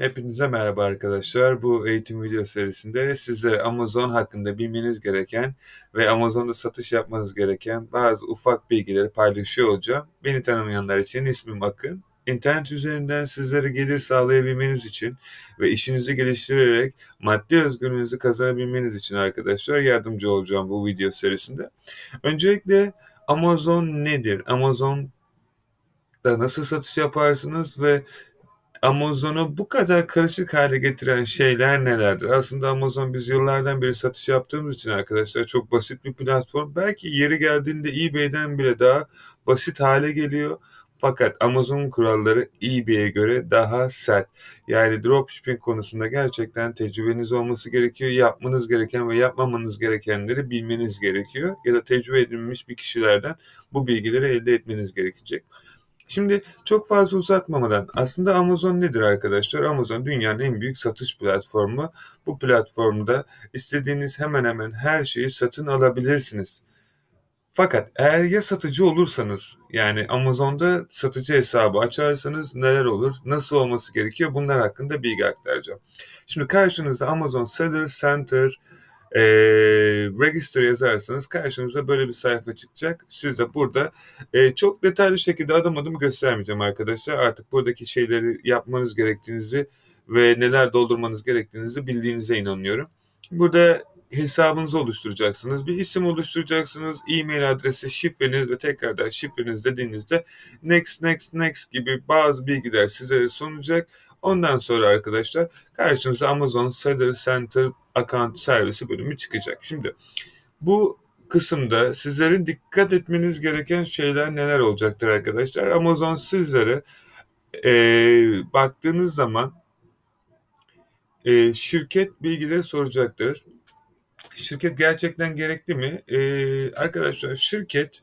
Hepinize merhaba arkadaşlar. Bu eğitim video serisinde size Amazon hakkında bilmeniz gereken ve Amazon'da satış yapmanız gereken bazı ufak bilgileri paylaşıyor olacağım. Beni tanımayanlar için ismim Akın. İnternet üzerinden sizlere gelir sağlayabilmeniz için ve işinizi geliştirerek maddi özgürlüğünüzü kazanabilmeniz için arkadaşlar yardımcı olacağım bu video serisinde. Öncelikle Amazon nedir? Amazon'da nasıl satış yaparsınız ve Amazon'u bu kadar karışık hale getiren şeyler nelerdir? Aslında Amazon biz yıllardan beri satış yaptığımız için arkadaşlar çok basit bir platform. Belki yeri geldiğinde eBay'den bile daha basit hale geliyor. Fakat Amazon kuralları eBay'e göre daha sert. Yani dropshipping konusunda gerçekten tecrübeniz olması gerekiyor. Yapmanız gereken ve yapmamanız gerekenleri bilmeniz gerekiyor. Ya da tecrübe edilmiş bir kişilerden bu bilgileri elde etmeniz gerekecek. Şimdi çok fazla uzatmamadan aslında Amazon nedir arkadaşlar? Amazon dünyanın en büyük satış platformu. Bu platformda istediğiniz hemen hemen her şeyi satın alabilirsiniz. Fakat eğer ya satıcı olursanız yani Amazon'da satıcı hesabı açarsanız neler olur, nasıl olması gerekiyor bunlar hakkında bilgi aktaracağım. Şimdi karşınızda Amazon Seller Center e, register yazarsanız karşınıza böyle bir sayfa çıkacak. Siz de burada e, çok detaylı şekilde adım adım göstermeyeceğim arkadaşlar. Artık buradaki şeyleri yapmanız gerektiğinizi ve neler doldurmanız gerektiğinizi bildiğinize inanıyorum. Burada hesabınızı oluşturacaksınız. Bir isim oluşturacaksınız. E-mail adresi, şifreniz ve tekrardan şifreniz dediğinizde next, next, next gibi bazı bilgiler size sunacak. Ondan sonra arkadaşlar karşınıza Amazon Seller Center Account servisi bölümü çıkacak. Şimdi bu kısımda sizlerin dikkat etmeniz gereken şeyler neler olacaktır arkadaşlar? Amazon sizlere e, baktığınız zaman e, şirket bilgileri soracaktır. Şirket gerçekten gerekli mi? E, arkadaşlar şirket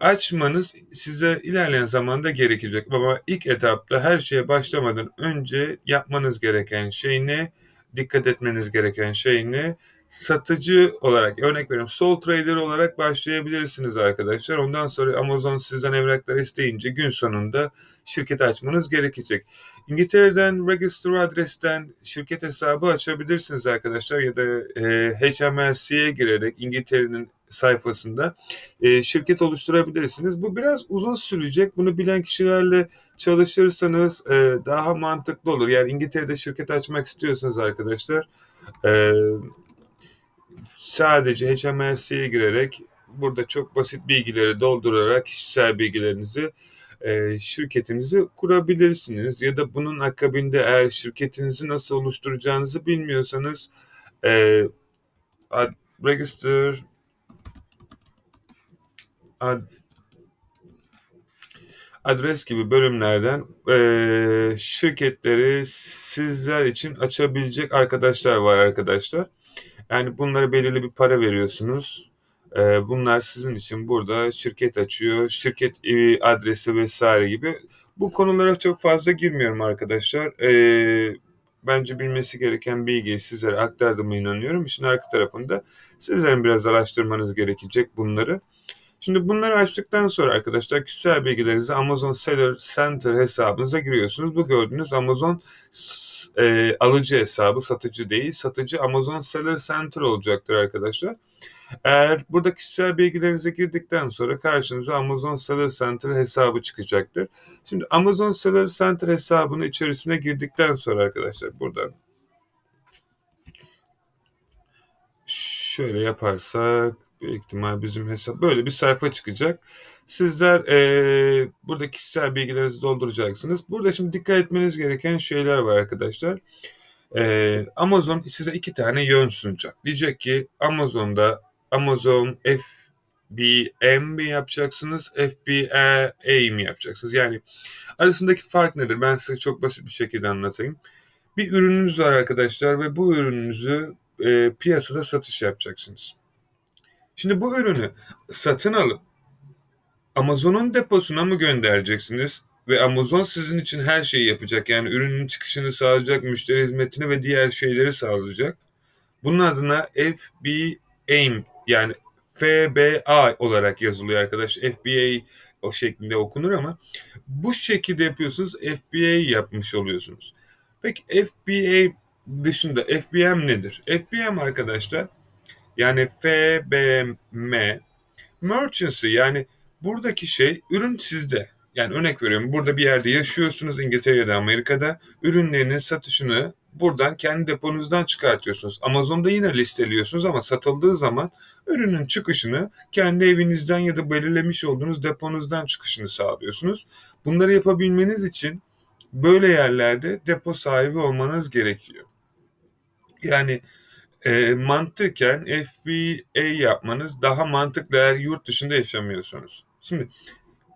açmanız size ilerleyen zamanda gerekecek. Ama ilk etapta her şeye başlamadan önce yapmanız gereken şey ne? Dikkat etmeniz gereken şey ne? Satıcı olarak örnek veriyorum sol trader olarak başlayabilirsiniz arkadaşlar. Ondan sonra Amazon sizden evraklar isteyince gün sonunda şirket açmanız gerekecek. İngiltere'den register adresten şirket hesabı açabilirsiniz arkadaşlar ya da e, HMRC'ye girerek İngiltere'nin sayfasında e, şirket oluşturabilirsiniz. Bu biraz uzun sürecek. Bunu bilen kişilerle çalışırsanız e, daha mantıklı olur. Yani İngiltere'de şirket açmak istiyorsanız arkadaşlar e, sadece HMRC'ye girerek burada çok basit bilgileri doldurarak kişisel bilgilerinizi e, şirketinizi kurabilirsiniz. Ya da bunun akabinde eğer şirketinizi nasıl oluşturacağınızı bilmiyorsanız e, register ad, adres gibi bölümlerden e, şirketleri sizler için açabilecek arkadaşlar var arkadaşlar. Yani bunlara belirli bir para veriyorsunuz. E, bunlar sizin için burada şirket açıyor, şirket adresi vesaire gibi. Bu konulara çok fazla girmiyorum arkadaşlar. E, bence bilmesi gereken bilgiyi sizlere aktardığıma inanıyorum. İşin arka tarafında sizlerin biraz araştırmanız gerekecek bunları. Şimdi bunları açtıktan sonra arkadaşlar kişisel bilgilerinizi Amazon Seller Center hesabınıza giriyorsunuz. Bu gördüğünüz Amazon e, alıcı hesabı, satıcı değil. Satıcı Amazon Seller Center olacaktır arkadaşlar. Eğer burada kişisel bilgilerinize girdikten sonra karşınıza Amazon Seller Center hesabı çıkacaktır. Şimdi Amazon Seller Center hesabının içerisine girdikten sonra arkadaşlar buradan şöyle yaparsak büyük ihtimal bizim hesap böyle bir sayfa çıkacak. Sizler e, burada kişisel bilgilerinizi dolduracaksınız. Burada şimdi dikkat etmeniz gereken şeyler var arkadaşlar. E, Amazon size iki tane yön sunacak. Diyecek ki Amazon'da Amazon FBM mi yapacaksınız, FBA mi yapacaksınız? Yani arasındaki fark nedir? Ben size çok basit bir şekilde anlatayım. Bir ürününüz var arkadaşlar ve bu ürününüzü e, piyasada satış yapacaksınız. Şimdi bu ürünü satın alıp Amazon'un deposuna mı göndereceksiniz? Ve Amazon sizin için her şeyi yapacak. Yani ürünün çıkışını sağlayacak, müşteri hizmetini ve diğer şeyleri sağlayacak. Bunun adına FBA yani FBA olarak yazılıyor arkadaş. FBA o şeklinde okunur ama bu şekilde yapıyorsunuz FBA yapmış oluyorsunuz. Peki FBA dışında FBM nedir? FBM arkadaşlar yani FBM merchancy yani buradaki şey ürün sizde. Yani örnek veriyorum burada bir yerde yaşıyorsunuz İngiltere'de Amerika'da ürünlerinin satışını buradan kendi deponuzdan çıkartıyorsunuz. Amazon'da yine listeliyorsunuz ama satıldığı zaman ürünün çıkışını kendi evinizden ya da belirlemiş olduğunuz deponuzdan çıkışını sağlıyorsunuz. Bunları yapabilmeniz için böyle yerlerde depo sahibi olmanız gerekiyor. Yani e, mantıken FBA yapmanız daha mantıklı eğer yurt dışında yaşamıyorsanız. Şimdi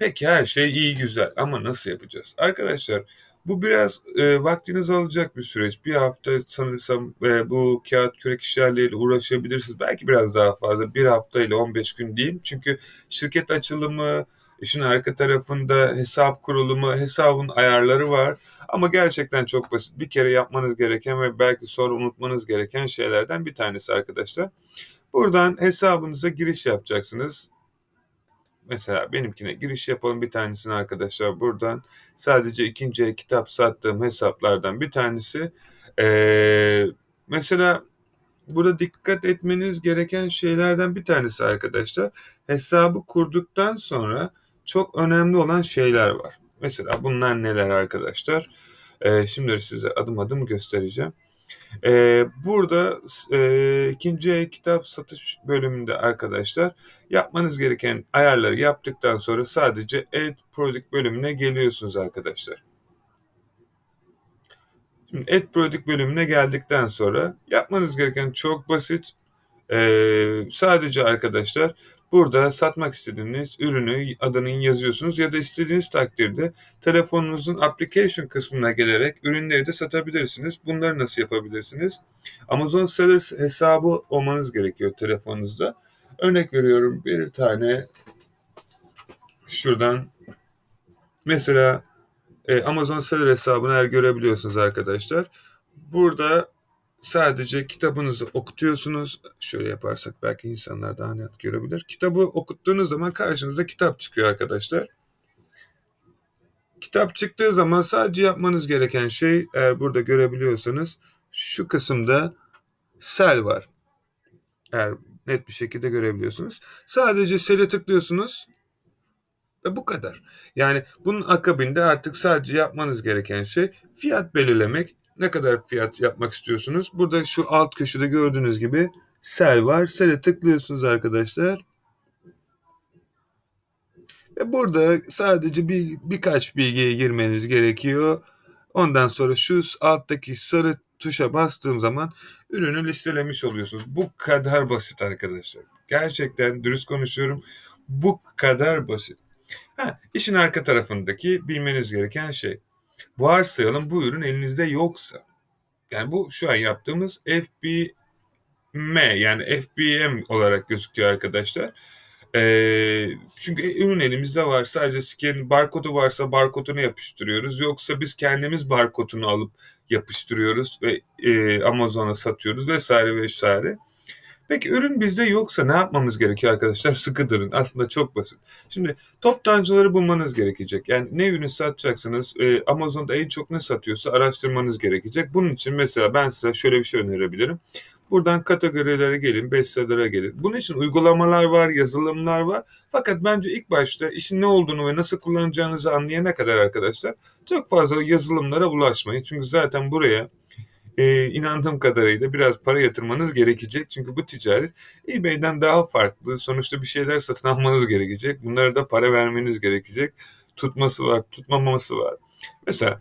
peki her şey iyi güzel ama nasıl yapacağız? Arkadaşlar bu biraz e, vaktiniz alacak bir süreç. Bir hafta sanırsam e, bu kağıt kürek işlerleriyle uğraşabilirsiniz. Belki biraz daha fazla. Bir hafta ile 15 gün diyeyim. Çünkü şirket açılımı, işin arka tarafında hesap kurulumu, hesabın ayarları var. Ama gerçekten çok basit. Bir kere yapmanız gereken ve belki sonra unutmanız gereken şeylerden bir tanesi arkadaşlar. Buradan hesabınıza giriş yapacaksınız. Mesela benimkine giriş yapalım bir tanesini arkadaşlar buradan. Sadece ikinci kitap sattığım hesaplardan bir tanesi. Ee, mesela burada dikkat etmeniz gereken şeylerden bir tanesi arkadaşlar. Hesabı kurduktan sonra çok önemli olan şeyler var. Mesela bunlar neler arkadaşlar? Ee, şimdi size adım adım göstereceğim. Ee, burada e, ikinci kitap satış bölümünde arkadaşlar yapmanız gereken ayarları yaptıktan sonra sadece Add Product bölümüne geliyorsunuz arkadaşlar. Şimdi Add Product bölümüne geldikten sonra yapmanız gereken çok basit. Ee, sadece arkadaşlar Burada satmak istediğiniz ürünü adını yazıyorsunuz ya da istediğiniz takdirde telefonunuzun application kısmına gelerek ürünleri de satabilirsiniz. Bunları nasıl yapabilirsiniz? Amazon Sellers hesabı olmanız gerekiyor telefonunuzda. Örnek veriyorum bir tane şuradan mesela e, Amazon Seller hesabını eğer görebiliyorsunuz arkadaşlar. Burada sadece kitabınızı okutuyorsunuz. Şöyle yaparsak belki insanlar daha net görebilir. Kitabı okuttuğunuz zaman karşınıza kitap çıkıyor arkadaşlar. Kitap çıktığı zaman sadece yapmanız gereken şey eğer burada görebiliyorsanız şu kısımda sel var. Eğer net bir şekilde görebiliyorsunuz. Sadece sel'e tıklıyorsunuz ve bu kadar. Yani bunun akabinde artık sadece yapmanız gereken şey fiyat belirlemek ne kadar fiyat yapmak istiyorsunuz? Burada şu alt köşede gördüğünüz gibi sel var. Sel'e tıklıyorsunuz arkadaşlar. Ve burada sadece bir birkaç bilgiye girmeniz gerekiyor. Ondan sonra şu alttaki sarı tuşa bastığım zaman ürünü listelemiş oluyorsunuz. Bu kadar basit arkadaşlar. Gerçekten dürüst konuşuyorum. Bu kadar basit. Ha, işin arka tarafındaki bilmeniz gereken şey. Varsayalım bu ürün elinizde yoksa. Yani bu şu an yaptığımız FBM yani FBM olarak gözüküyor arkadaşlar. Ee, çünkü ürün elimizde var. Sadece scan barkodu varsa barkodunu yapıştırıyoruz. Yoksa biz kendimiz barkodunu alıp yapıştırıyoruz ve e, Amazon'a satıyoruz vesaire vesaire. Peki ürün bizde yoksa ne yapmamız gerekiyor arkadaşlar? Sıkı durun. Aslında çok basit. Şimdi toptancıları bulmanız gerekecek. Yani ne ürün satacaksınız? Ee, Amazon'da en çok ne satıyorsa araştırmanız gerekecek. Bunun için mesela ben size şöyle bir şey önerebilirim. Buradan kategorilere gelin, bestseller'a gelin. Bunun için uygulamalar var, yazılımlar var. Fakat bence ilk başta işin ne olduğunu ve nasıl kullanacağınızı anlayana kadar arkadaşlar çok fazla yazılımlara ulaşmayın. Çünkü zaten buraya e, inandığım kadarıyla biraz para yatırmanız gerekecek. Çünkü bu ticaret eBay'den daha farklı. Sonuçta bir şeyler satın almanız gerekecek. Bunlara da para vermeniz gerekecek. Tutması var, tutmaması var. Mesela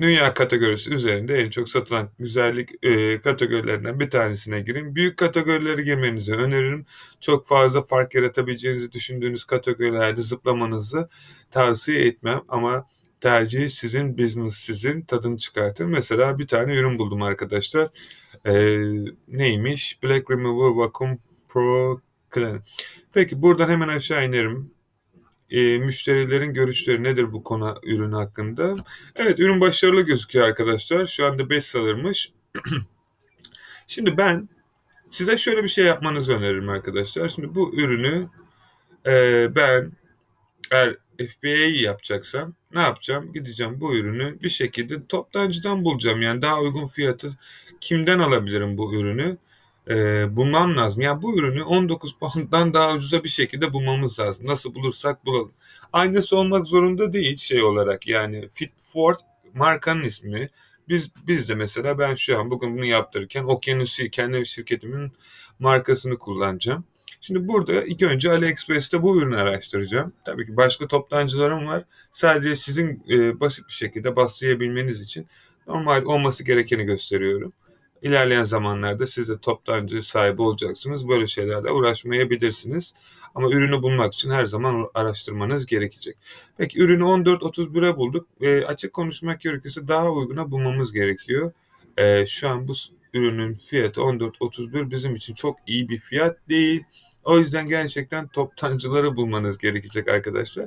dünya kategorisi üzerinde en çok satılan güzellik e, kategorilerinden bir tanesine girin. Büyük kategorileri girmenizi öneririm. Çok fazla fark yaratabileceğinizi düşündüğünüz kategorilerde zıplamanızı tavsiye etmem ama tercih sizin, business sizin, tadını çıkartın. Mesela bir tane ürün buldum arkadaşlar. Ee, neymiş? Black Remover Vacuum Pro Clean. Peki buradan hemen aşağı inerim. Ee, müşterilerin görüşleri nedir bu konu ürün hakkında? Evet ürün başarılı gözüküyor arkadaşlar. Şu anda 5 salırmış. Şimdi ben size şöyle bir şey yapmanızı öneririm arkadaşlar. Şimdi bu ürünü e, ben eğer FBA'yı yapacaksam ne yapacağım? Gideceğim bu ürünü bir şekilde toptancıdan bulacağım. Yani daha uygun fiyatı kimden alabilirim bu ürünü? Ee, bulmam lazım. Yani bu ürünü 19 pound'dan daha ucuza bir şekilde bulmamız lazım. Nasıl bulursak bulalım. Aynısı olmak zorunda değil şey olarak. Yani Fit Ford markanın ismi. Biz, biz de mesela ben şu an bugün bunu yaptırırken Okyanus'u kendi şirketimin markasını kullanacağım. Şimdi burada ilk önce AliExpress'te bu ürünü araştıracağım. Tabii ki başka toptancılarım var. Sadece sizin e, basit bir şekilde bastıryabilmeniz için normal olması gerekeni gösteriyorum. İlerleyen zamanlarda siz de toptancı sahibi olacaksınız. Böyle şeylerle uğraşmayabilirsiniz. Ama ürünü bulmak için her zaman araştırmanız gerekecek. Peki ürünü 14.31'e bulduk. E, açık konuşmak gerekirse daha uyguna bulmamız gerekiyor. E, şu an bu ürünün fiyatı 14.31 bizim için çok iyi bir fiyat değil. O yüzden gerçekten toptancıları bulmanız gerekecek arkadaşlar.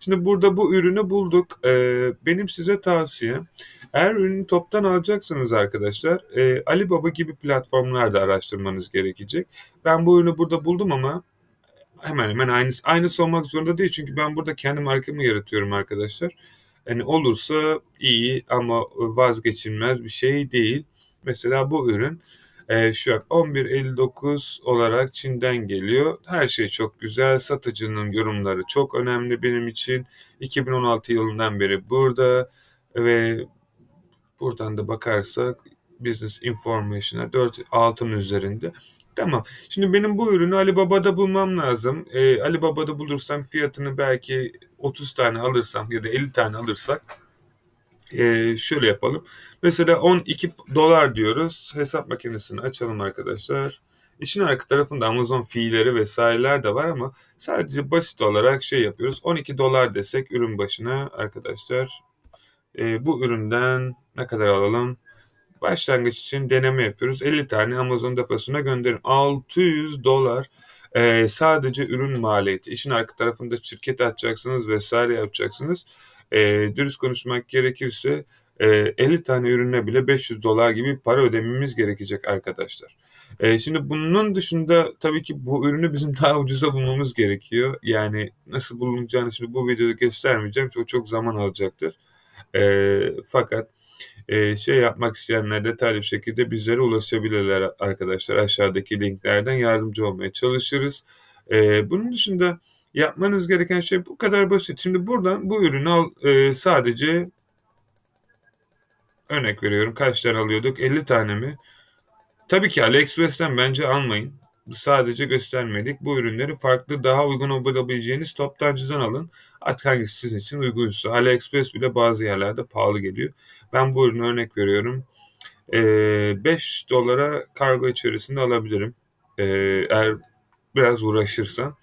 Şimdi burada bu ürünü bulduk. Ee, benim size tavsiyem eğer ürünü toptan alacaksınız arkadaşlar e, Alibaba gibi platformlarda araştırmanız gerekecek. Ben bu ürünü burada buldum ama hemen hemen aynısı, aynısı olmak zorunda değil. Çünkü ben burada kendi markamı yaratıyorum arkadaşlar. Yani olursa iyi ama vazgeçilmez bir şey değil. Mesela bu ürün e, şu an 11.59 olarak Çin'den geliyor. Her şey çok güzel. Satıcının yorumları çok önemli benim için. 2016 yılından beri burada ve buradan da bakarsak Business Information'a 4 altın üzerinde. Tamam. Şimdi benim bu ürünü Alibaba'da bulmam lazım. Ee, Alibaba'da bulursam fiyatını belki 30 tane alırsam ya da 50 tane alırsak e, şöyle yapalım. Mesela 12 dolar diyoruz. Hesap makinesini açalım arkadaşlar. İşin arka tarafında Amazon fiilleri vesaireler de var ama sadece basit olarak şey yapıyoruz. 12 dolar desek ürün başına arkadaşlar e, bu üründen ne kadar alalım? Başlangıç için deneme yapıyoruz. 50 tane Amazon deposuna gönderin. 600 dolar e, sadece ürün maliyeti. İşin arka tarafında şirket açacaksınız vesaire yapacaksınız e, dürüst konuşmak gerekirse e, 50 tane ürüne bile 500 dolar gibi para ödememiz gerekecek arkadaşlar. E, şimdi bunun dışında tabii ki bu ürünü bizim daha ucuza bulmamız gerekiyor. Yani nasıl bulunacağını şimdi bu videoda göstermeyeceğim. Çok çok zaman alacaktır. E, fakat e, şey yapmak isteyenler detaylı bir şekilde bizlere ulaşabilirler arkadaşlar. Aşağıdaki linklerden yardımcı olmaya çalışırız. E, bunun dışında Yapmanız gereken şey bu kadar basit. Şimdi buradan bu ürünü al e, sadece örnek veriyorum. Kaç tane alıyorduk? 50 tane mi? Tabii ki AliExpress'ten bence almayın. Sadece göstermedik. Bu ürünleri farklı daha uygun olabileceğiniz toptancıdan alın. Artık hangisi sizin için uygunsa. AliExpress bile bazı yerlerde pahalı geliyor. Ben bu ürünü örnek veriyorum. 5 dolara kargo içerisinde alabilirim. Eğer biraz uğraşırsam.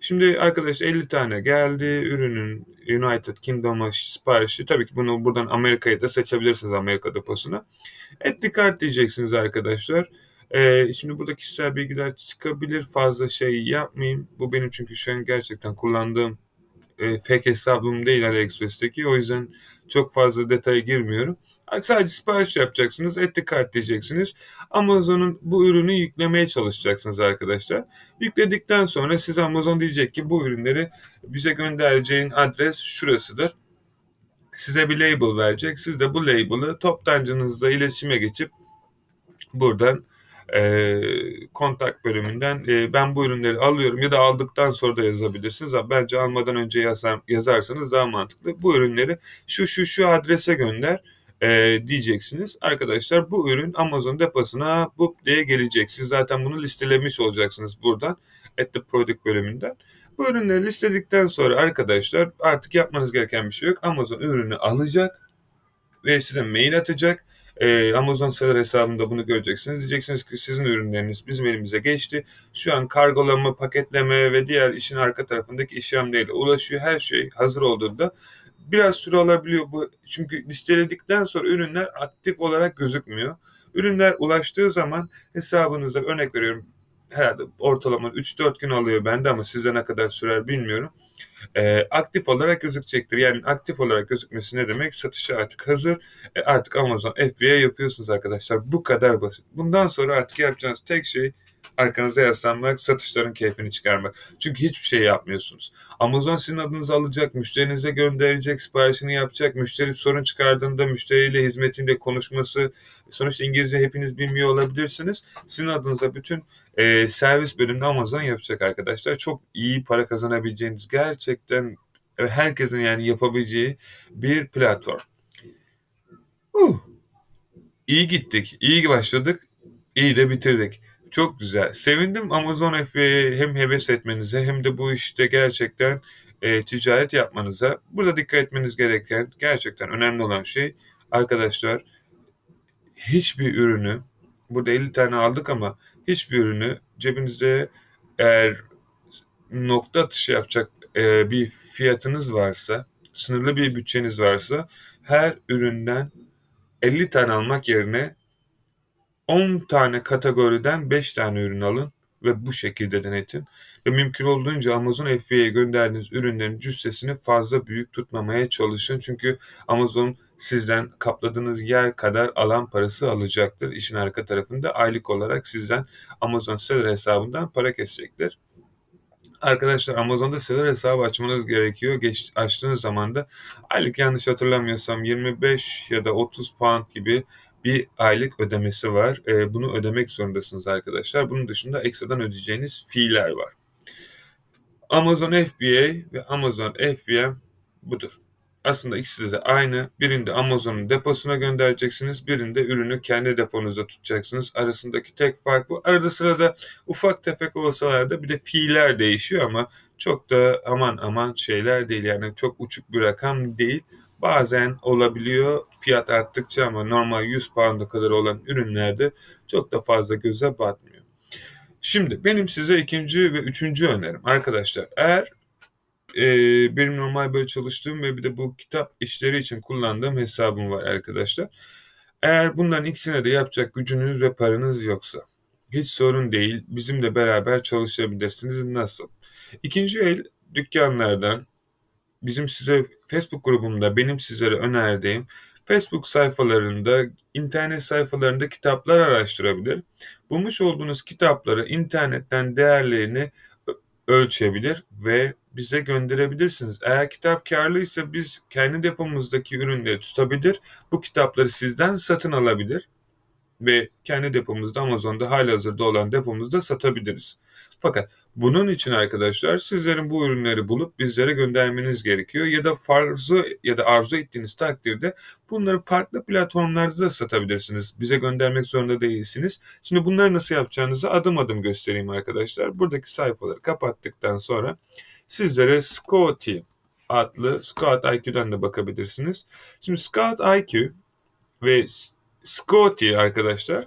Şimdi arkadaş 50 tane geldi. Ürünün United Kingdom'a siparişi. Tabii ki bunu buradan Amerika'ya da seçebilirsiniz Amerika deposuna. Etli kart diyeceksiniz arkadaşlar. Ee, şimdi burada kişisel bilgiler çıkabilir. Fazla şey yapmayayım. Bu benim çünkü şu an gerçekten kullandığım e, fake hesabım değil AliExpress'teki. O yüzden çok fazla detaya girmiyorum. Sadece sipariş yapacaksınız. Etli kart diyeceksiniz. Amazon'un bu ürünü yüklemeye çalışacaksınız arkadaşlar. Yükledikten sonra size Amazon diyecek ki bu ürünleri bize göndereceğin adres şurasıdır. Size bir label verecek. Siz de bu label'ı toptancınızla iletişime geçip buradan e, kontak bölümünden e, ben bu ürünleri alıyorum ya da aldıktan sonra da yazabilirsiniz. Ama bence almadan önce yazar, yazarsanız daha mantıklı. Bu ürünleri şu şu şu adrese gönder e, diyeceksiniz. Arkadaşlar bu ürün Amazon deposuna bu diye gelecek. Siz zaten bunu listelemiş olacaksınız buradan at the product bölümünden. Bu ürünleri listedikten sonra arkadaşlar artık yapmanız gereken bir şey yok. Amazon ürünü alacak ve size mail atacak. Ee, Amazon seller hesabında bunu göreceksiniz. Diyeceksiniz ki sizin ürünleriniz bizim elimize geçti. Şu an kargolama, paketleme ve diğer işin arka tarafındaki işlemleriyle ulaşıyor. Her şey hazır olduğunda biraz süre alabiliyor bu. Çünkü listeledikten sonra ürünler aktif olarak gözükmüyor. Ürünler ulaştığı zaman hesabınızda örnek veriyorum herhalde ortalama 3-4 gün alıyor bende ama size ne kadar sürer bilmiyorum. E, aktif olarak gözükecektir. Yani aktif olarak gözükmesi ne demek? Satışa artık hazır. E, artık Amazon FBA yapıyorsunuz arkadaşlar. Bu kadar basit. Bundan sonra artık yapacağınız tek şey arkanıza yaslanmak, satışların keyfini çıkarmak. Çünkü hiçbir şey yapmıyorsunuz. Amazon sizin adınızı alacak, müşterinize gönderecek, siparişini yapacak, müşteri sorun çıkardığında müşteriyle hizmetinde konuşması, sonuçta İngilizce hepiniz bilmiyor olabilirsiniz. Sizin adınıza bütün e, servis bölümünde Amazon yapacak arkadaşlar. Çok iyi para kazanabileceğiniz gerçekten herkesin yani yapabileceği bir platform. Uh, iyi gittik, iyi başladık, iyi de bitirdik. Çok güzel. Sevindim Amazon FBA'ye hem heves etmenize hem de bu işte gerçekten e, ticaret yapmanıza. Burada dikkat etmeniz gereken gerçekten önemli olan şey arkadaşlar hiçbir ürünü burada 50 tane aldık ama hiçbir ürünü cebinizde eğer nokta atışı yapacak e, bir fiyatınız varsa, sınırlı bir bütçeniz varsa her üründen 50 tane almak yerine 10 tane kategoriden 5 tane ürün alın ve bu şekilde denetin. Ve mümkün olduğunca Amazon FBA'ye gönderdiğiniz ürünlerin cüssesini fazla büyük tutmamaya çalışın. Çünkü Amazon sizden kapladığınız yer kadar alan parası alacaktır. İşin arka tarafında aylık olarak sizden Amazon Seller hesabından para kesecektir. Arkadaşlar Amazon'da seller hesabı açmanız gerekiyor. Geç, açtığınız zaman da aylık yanlış hatırlamıyorsam 25 ya da 30 pound gibi bir aylık ödemesi var. E, bunu ödemek zorundasınız arkadaşlar. Bunun dışında ekstradan ödeyeceğiniz fiiller var. Amazon FBA ve Amazon FBM budur. Aslında ikisi de aynı. Birinde Amazon'un deposuna göndereceksiniz. Birinde ürünü kendi deponuzda tutacaksınız. Arasındaki tek fark bu. Arada sırada ufak tefek olsalar da bir de fiiller değişiyor ama çok da aman aman şeyler değil. Yani çok uçuk bir rakam değil. Bazen olabiliyor fiyat arttıkça ama normal 100 pound'a kadar olan ürünlerde çok da fazla göze batmıyor. Şimdi benim size ikinci ve üçüncü önerim arkadaşlar. Eğer e, benim normal böyle çalıştığım ve bir de bu kitap işleri için kullandığım hesabım var arkadaşlar. Eğer bunların ikisine de yapacak gücünüz ve paranız yoksa hiç sorun değil. Bizimle beraber çalışabilirsiniz. Nasıl? İkinci el dükkanlardan bizim size Facebook grubumda benim sizlere önerdiğim Facebook sayfalarında, internet sayfalarında kitaplar araştırabilir. Bulmuş olduğunuz kitapları internetten değerlerini ölçebilir ve bize gönderebilirsiniz. Eğer kitap karlıysa biz kendi depomuzdaki ürünleri tutabilir. Bu kitapları sizden satın alabilir ve kendi depomuzda Amazon'da hali hazırda olan depomuzda satabiliriz. Fakat bunun için arkadaşlar sizlerin bu ürünleri bulup bizlere göndermeniz gerekiyor ya da farzu ya da arzu ettiğiniz takdirde bunları farklı platformlarda da satabilirsiniz. Bize göndermek zorunda değilsiniz. Şimdi bunları nasıl yapacağınızı adım adım göstereyim arkadaşlar. Buradaki sayfaları kapattıktan sonra sizlere Scotty adlı Scout IQ'dan da bakabilirsiniz. Şimdi Scout IQ ve Scotty arkadaşlar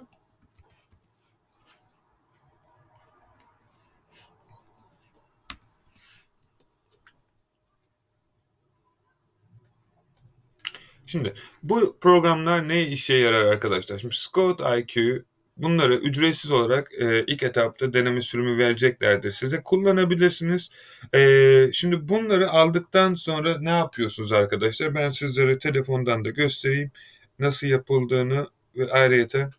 Şimdi bu programlar ne işe yarar arkadaşlar? Şimdi Scott IQ bunları ücretsiz olarak e, ilk etapta deneme sürümü vereceklerdir size. Kullanabilirsiniz. E, şimdi bunları aldıktan sonra ne yapıyorsunuz arkadaşlar? Ben sizlere telefondan da göstereyim nasıl yapıldığını ve ayrıca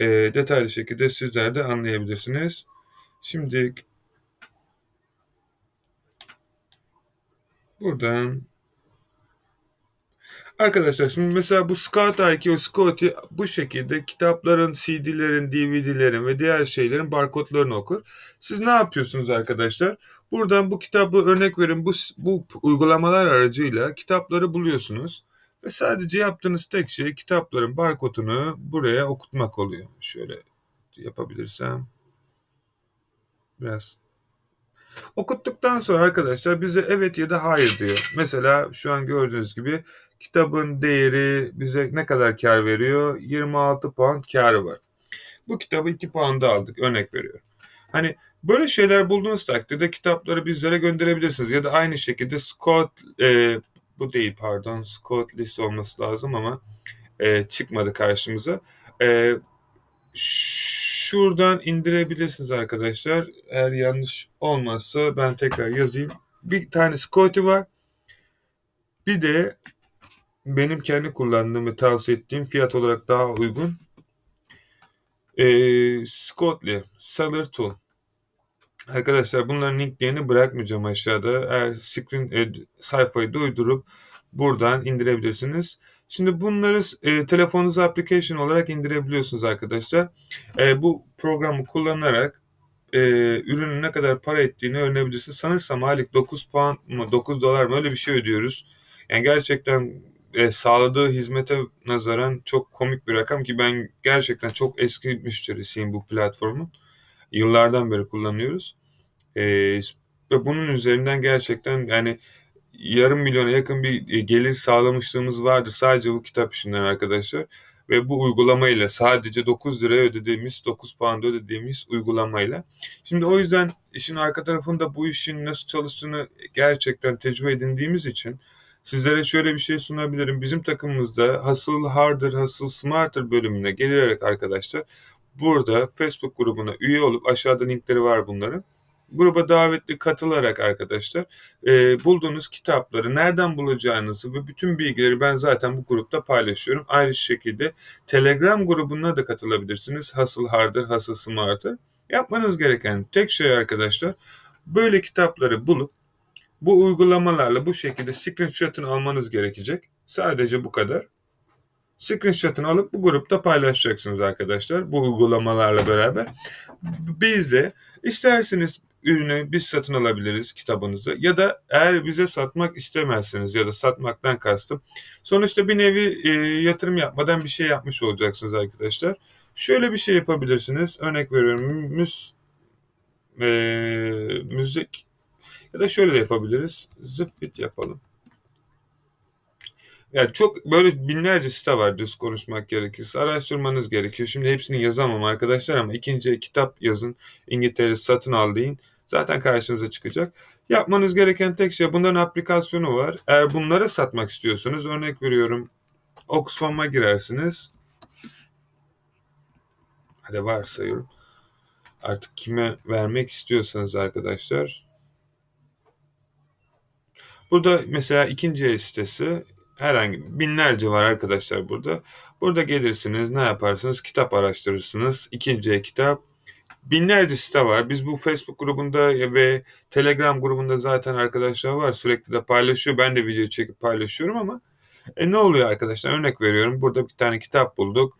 e, detaylı şekilde sizler de anlayabilirsiniz. Şimdi buradan Arkadaşlar şimdi mesela bu Scout IQ, Scotty bu şekilde kitapların, CD'lerin, DVD'lerin ve diğer şeylerin barkodlarını okur. Siz ne yapıyorsunuz arkadaşlar? Buradan bu kitabı örnek verin bu, bu uygulamalar aracıyla kitapları buluyorsunuz. Ve sadece yaptığınız tek şey kitapların barkodunu buraya okutmak oluyor. Şöyle yapabilirsem. Biraz Okuttuktan sonra arkadaşlar bize evet ya da hayır diyor. Mesela şu an gördüğünüz gibi kitabın değeri bize ne kadar kar veriyor? 26 pound karı var. Bu kitabı 2 pound'a aldık örnek veriyorum. Hani böyle şeyler bulduğunuz takdirde kitapları bizlere gönderebilirsiniz. Ya da aynı şekilde Scott e, bu değil pardon Scott list olması lazım ama e, çıkmadı karşımıza. E, şuradan indirebilirsiniz arkadaşlar. Eğer yanlış olmazsa ben tekrar yazayım. Bir tane Scotty var. Bir de benim kendi kullandığım ve tavsiye ettiğim fiyat olarak daha uygun e, Scotly, Seller Tool. Arkadaşlar bunların linklerini bırakmayacağım aşağıda. Eğer screen e, sayfayı duydurup buradan indirebilirsiniz. Şimdi bunları e, telefonunuza application olarak indirebiliyorsunuz arkadaşlar. E, bu programı kullanarak e, ürünün ne kadar para ettiğini öğrenebilirsiniz. Sanırsam aylık 9 pound mı 9 dolar mı öyle bir şey ödüyoruz. Yani gerçekten e, sağladığı hizmete nazaran çok komik bir rakam ki ben gerçekten çok eski müşterisiyim bu platformun. Yıllardan beri kullanıyoruz. E, ve bunun üzerinden gerçekten yani yarım milyona yakın bir e, gelir sağlamışlığımız vardı sadece bu kitap işinden arkadaşlar. Ve bu uygulamayla sadece 9 liraya ödediğimiz, 9 pound ödediğimiz uygulamayla. Şimdi o yüzden işin arka tarafında bu işin nasıl çalıştığını gerçekten tecrübe edindiğimiz için sizlere şöyle bir şey sunabilirim. Bizim takımımızda Hustle Harder, Hustle Smarter bölümüne gelerek arkadaşlar burada Facebook grubuna üye olup aşağıda linkleri var bunların gruba davetli katılarak arkadaşlar e, bulduğunuz kitapları nereden bulacağınızı ve bütün bilgileri ben zaten bu grupta paylaşıyorum. Aynı şekilde Telegram grubuna da katılabilirsiniz. Hustle Harder, Hustle Smarter. Yapmanız gereken tek şey arkadaşlar böyle kitapları bulup bu uygulamalarla bu şekilde screenshot'ını almanız gerekecek. Sadece bu kadar. Screenshot'ını alıp bu grupta paylaşacaksınız arkadaşlar. Bu uygulamalarla beraber. Biz de isterseniz ürünü biz satın alabiliriz kitabınızı ya da eğer bize satmak istemezseniz ya da satmaktan kastım sonuçta bir nevi e, yatırım yapmadan bir şey yapmış olacaksınız arkadaşlar. Şöyle bir şey yapabilirsiniz. Örnek veriyorum müz, e, müzik ya da şöyle de yapabiliriz. Zıffit yapalım. Yani çok böyle binlerce site var düz konuşmak gerekirse. Araştırmanız gerekiyor. Şimdi hepsini yazamam arkadaşlar ama ikinci kitap yazın. İngiltere satın al deyin. Zaten karşınıza çıkacak. Yapmanız gereken tek şey bunların aplikasyonu var. Eğer bunları satmak istiyorsanız örnek veriyorum Oxfam'a girersiniz. Hadi varsayıyorum. Artık kime vermek istiyorsanız arkadaşlar. Burada mesela ikinci el sitesi herhangi binlerce var arkadaşlar burada. Burada gelirsiniz ne yaparsınız? Kitap araştırırsınız. İkinci el kitap binlerce site var. Biz bu Facebook grubunda ve Telegram grubunda zaten arkadaşlar var. Sürekli de paylaşıyor. Ben de video çekip paylaşıyorum ama e ne oluyor arkadaşlar? Örnek veriyorum. Burada bir tane kitap bulduk.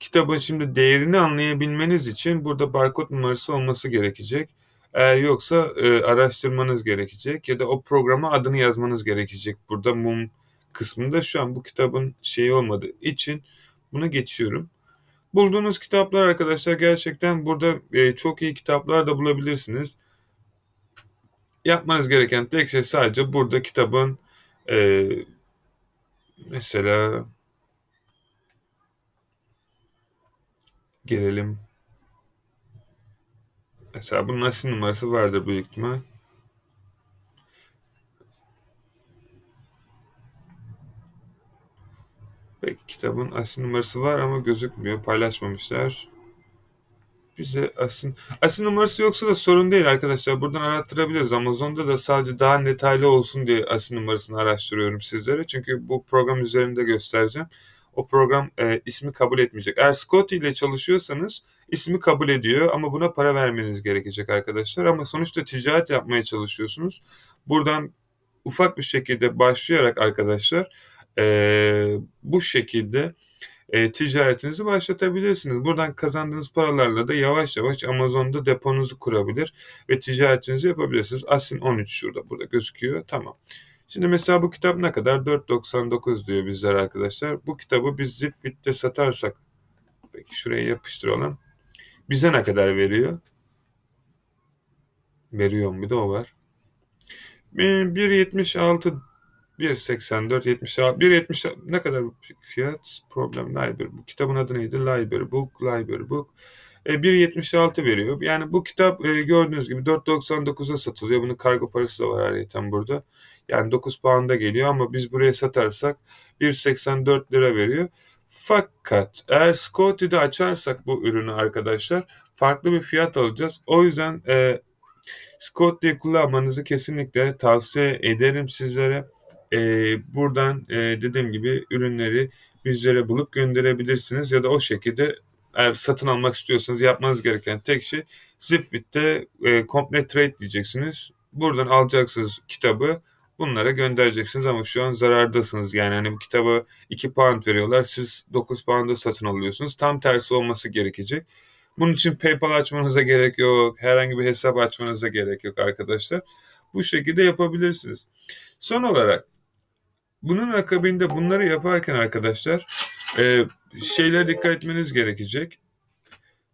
Kitabın şimdi değerini anlayabilmeniz için burada barkod numarası olması gerekecek. Eğer yoksa e, araştırmanız gerekecek ya da o programa adını yazmanız gerekecek. Burada mum kısmında şu an bu kitabın şeyi olmadığı için bunu geçiyorum. Bulduğunuz kitaplar arkadaşlar gerçekten burada e, çok iyi kitaplar da bulabilirsiniz. Yapmanız gereken tek şey sadece burada kitabın e, mesela gelelim. Mesela bunun asil numarası vardır büyük ihtimal. Peki kitabın asil numarası var ama gözükmüyor. Paylaşmamışlar. Bize asil, asil numarası yoksa da sorun değil arkadaşlar. Buradan arattırabiliriz. Amazon'da da sadece daha detaylı olsun diye asil numarasını araştırıyorum sizlere. Çünkü bu program üzerinde göstereceğim. O program e, ismi kabul etmeyecek. Eğer Scotty ile çalışıyorsanız ismi kabul ediyor ama buna para vermeniz gerekecek arkadaşlar. Ama sonuçta ticaret yapmaya çalışıyorsunuz. Buradan ufak bir şekilde başlayarak arkadaşlar e, bu şekilde e, ticaretinizi başlatabilirsiniz. Buradan kazandığınız paralarla da yavaş yavaş Amazon'da deponuzu kurabilir ve ticaretinizi yapabilirsiniz. Asin 13 şurada burada gözüküyor. Tamam. Şimdi mesela bu kitap ne kadar? 4.99 diyor bizler arkadaşlar. Bu kitabı biz Zipfit'te satarsak peki şuraya yapıştıralım. Bize ne kadar veriyor? Veriyor? Bir de o var. 1.76 1.84 76 1.70 ne kadar fiyat? Problem library bu kitabın adı neydi? Library book library book. E, 1.76 veriyor. Yani bu kitap e, gördüğünüz gibi 4.99'a satılıyor. Bunun kargo parası da var ayrıca burada. Yani 9 pound'a geliyor ama biz buraya satarsak 1.84 lira veriyor fakat eğer Scotty'de açarsak bu ürünü arkadaşlar farklı bir fiyat alacağız. O yüzden e, Scotty'yi kullanmanızı kesinlikle tavsiye ederim sizlere. E, buradan e, dediğim gibi ürünleri bizlere bulup gönderebilirsiniz ya da o şekilde eğer satın almak istiyorsanız yapmanız gereken tek şey Zipfit'te e, Complete Trade diyeceksiniz. Buradan alacaksınız kitabı bunlara göndereceksiniz ama şu an zarardasınız. Yani hani bu kitabı 2 pound veriyorlar siz 9 pound'a satın alıyorsunuz. Tam tersi olması gerekecek. Bunun için PayPal açmanıza gerek yok. Herhangi bir hesap açmanıza gerek yok arkadaşlar. Bu şekilde yapabilirsiniz. Son olarak bunun akabinde bunları yaparken arkadaşlar e, şeylere dikkat etmeniz gerekecek.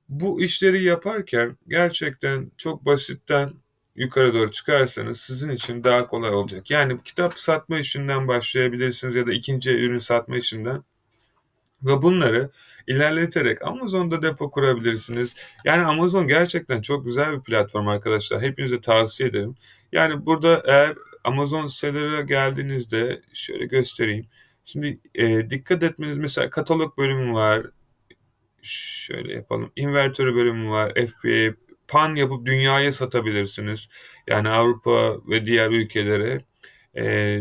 Bu işleri yaparken gerçekten çok basitten yukarı doğru çıkarsanız sizin için daha kolay olacak. Yani kitap satma işinden başlayabilirsiniz ya da ikinci ürün satma işinden ve bunları ilerleterek Amazon'da depo kurabilirsiniz. Yani Amazon gerçekten çok güzel bir platform arkadaşlar. Hepinize tavsiye ederim. Yani burada eğer Amazon sitelere geldiğinizde şöyle göstereyim. Şimdi e, dikkat etmeniz mesela katalog bölümü var. Şöyle yapalım. Invertörü bölümü var. FBA, pan yapıp dünyaya satabilirsiniz. Yani Avrupa ve diğer ülkelere. E,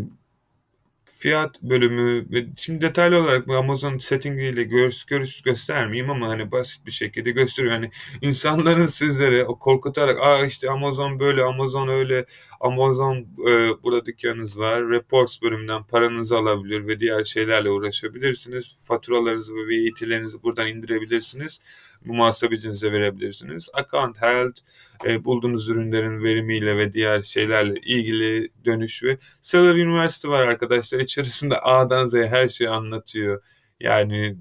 fiyat bölümü ve şimdi detaylı olarak bu Amazon settingiyle görüş, görüş göstermeyeyim ama hani basit bir şekilde gösteriyor. Yani insanların sizlere korkutarak aa işte Amazon böyle Amazon öyle Amazon e, burada dükkanınız var. Reports bölümünden paranızı alabilir ve diğer şeylerle uğraşabilirsiniz. Faturalarınızı ve VAT'lerinizi buradan indirebilirsiniz bu muhasebecinize verebilirsiniz. Account Health, e, bulduğunuz ürünlerin verimiyle ve diğer şeylerle ilgili dönüş ve Seller University var arkadaşlar. İçerisinde A'dan Z'ye her şeyi anlatıyor. Yani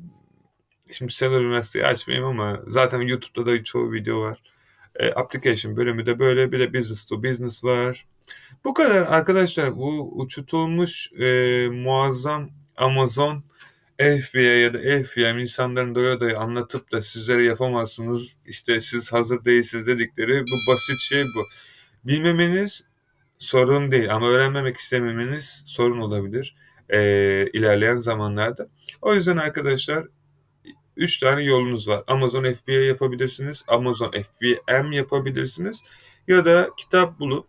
şimdi Seller University'yi açmayayım ama zaten YouTube'da da çoğu video var. E, application bölümü de böyle bir de Business to Business var. Bu kadar arkadaşlar bu uçutulmuş e, muazzam Amazon FBI ya da FBM insanların doya doya anlatıp da sizlere yapamazsınız işte siz hazır değilsiniz dedikleri bu basit şey bu. Bilmemeniz sorun değil ama öğrenmemek istememeniz sorun olabilir e, ilerleyen zamanlarda. O yüzden arkadaşlar 3 tane yolunuz var. Amazon FBA yapabilirsiniz, Amazon FBM yapabilirsiniz ya da kitap bulup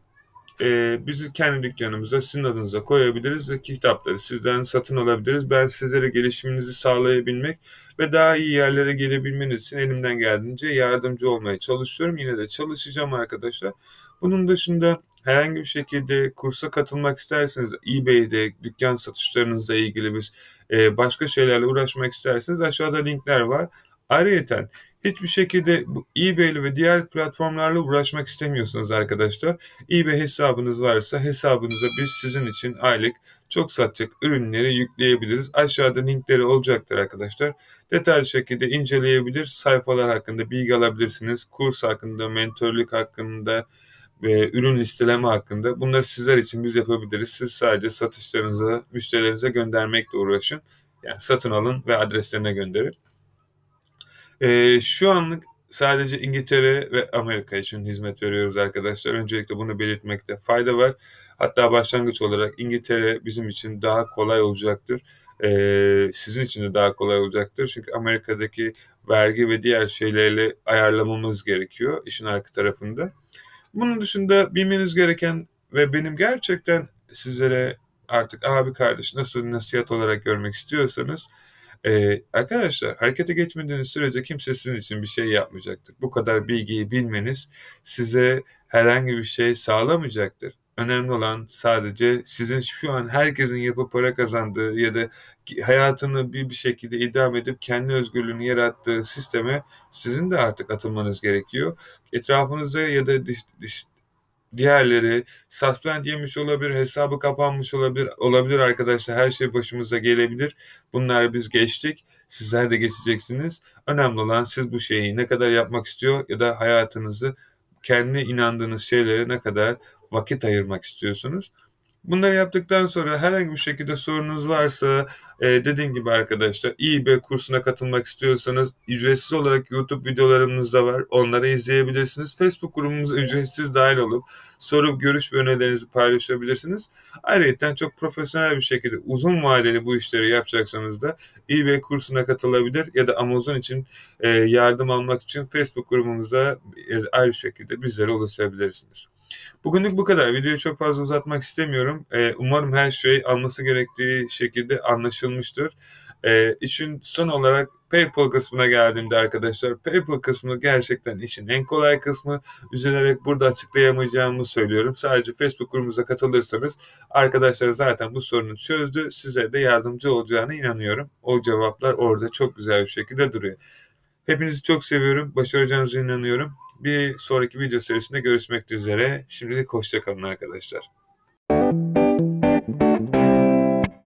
e, bizi kendi dükkanımıza sizin adınıza koyabiliriz ve kitapları sizden satın alabiliriz. Ben sizlere gelişiminizi sağlayabilmek ve daha iyi yerlere gelebilmeniz için elimden geldiğince yardımcı olmaya çalışıyorum. Yine de çalışacağım arkadaşlar. Bunun dışında herhangi bir şekilde kursa katılmak isterseniz eBay'de dükkan satışlarınızla ilgili bir e, başka şeylerle uğraşmak isterseniz aşağıda linkler var. Ayrıca hiçbir şekilde bu eBay ve diğer platformlarla uğraşmak istemiyorsanız arkadaşlar eBay hesabınız varsa hesabınıza biz sizin için aylık çok satacak ürünleri yükleyebiliriz. Aşağıda linkleri olacaktır arkadaşlar. Detaylı şekilde inceleyebilir, sayfalar hakkında bilgi alabilirsiniz. Kurs hakkında, mentörlük hakkında, ve ürün listeleme hakkında bunları sizler için biz yapabiliriz. Siz sadece satışlarınıza, müşterilerinize göndermekle uğraşın. Yani satın alın ve adreslerine gönderin. E, şu anlık sadece İngiltere ve Amerika için hizmet veriyoruz arkadaşlar. Öncelikle bunu belirtmekte fayda var. Hatta başlangıç olarak İngiltere bizim için daha kolay olacaktır. Ee, sizin için de daha kolay olacaktır. Çünkü Amerika'daki vergi ve diğer şeylerle ayarlamamız gerekiyor işin arka tarafında. Bunun dışında bilmeniz gereken ve benim gerçekten sizlere artık abi kardeş nasıl nasihat olarak görmek istiyorsanız ee, arkadaşlar harekete geçmediğiniz sürece kimse sizin için bir şey yapmayacaktır. Bu kadar bilgiyi bilmeniz size herhangi bir şey sağlamayacaktır. Önemli olan sadece sizin şu an herkesin yapıp para kazandığı ya da hayatını bir bir şekilde idam edip kendi özgürlüğünü yarattığı sisteme sizin de artık atılmanız gerekiyor. Etrafınıza ya da dış, dış, diğerleri suspend yemiş olabilir, hesabı kapanmış olabilir, olabilir arkadaşlar. Her şey başımıza gelebilir. Bunları biz geçtik. Sizler de geçeceksiniz. Önemli olan siz bu şeyi ne kadar yapmak istiyor ya da hayatınızı kendi inandığınız şeylere ne kadar vakit ayırmak istiyorsunuz. Bunları yaptıktan sonra herhangi bir şekilde sorunuz varsa e, dediğim gibi arkadaşlar eBay kursuna katılmak istiyorsanız ücretsiz olarak YouTube videolarımız da var. Onları izleyebilirsiniz. Facebook grubumuza ücretsiz dahil olup soru, görüş ve önerilerinizi paylaşabilirsiniz. Ayrıca çok profesyonel bir şekilde uzun vadeli bu işleri yapacaksanız da eBay kursuna katılabilir ya da Amazon için e, yardım almak için Facebook grubumuzda e, ayrı şekilde bizlere ulaşabilirsiniz. Bugünlük bu kadar. Videoyu çok fazla uzatmak istemiyorum. Ee, umarım her şey alması gerektiği şekilde anlaşılmıştır. Ee, işin son olarak PayPal kısmına geldiğimde arkadaşlar PayPal kısmı gerçekten işin en kolay kısmı. Üzülerek burada açıklayamayacağımı söylüyorum. Sadece Facebook grubumuza katılırsanız arkadaşlar zaten bu sorunu çözdü. Size de yardımcı olacağına inanıyorum. O cevaplar orada çok güzel bir şekilde duruyor. Hepinizi çok seviyorum. Başaracağınıza inanıyorum. Bir sonraki video serisinde görüşmek üzere. Şimdilik hoşçakalın arkadaşlar.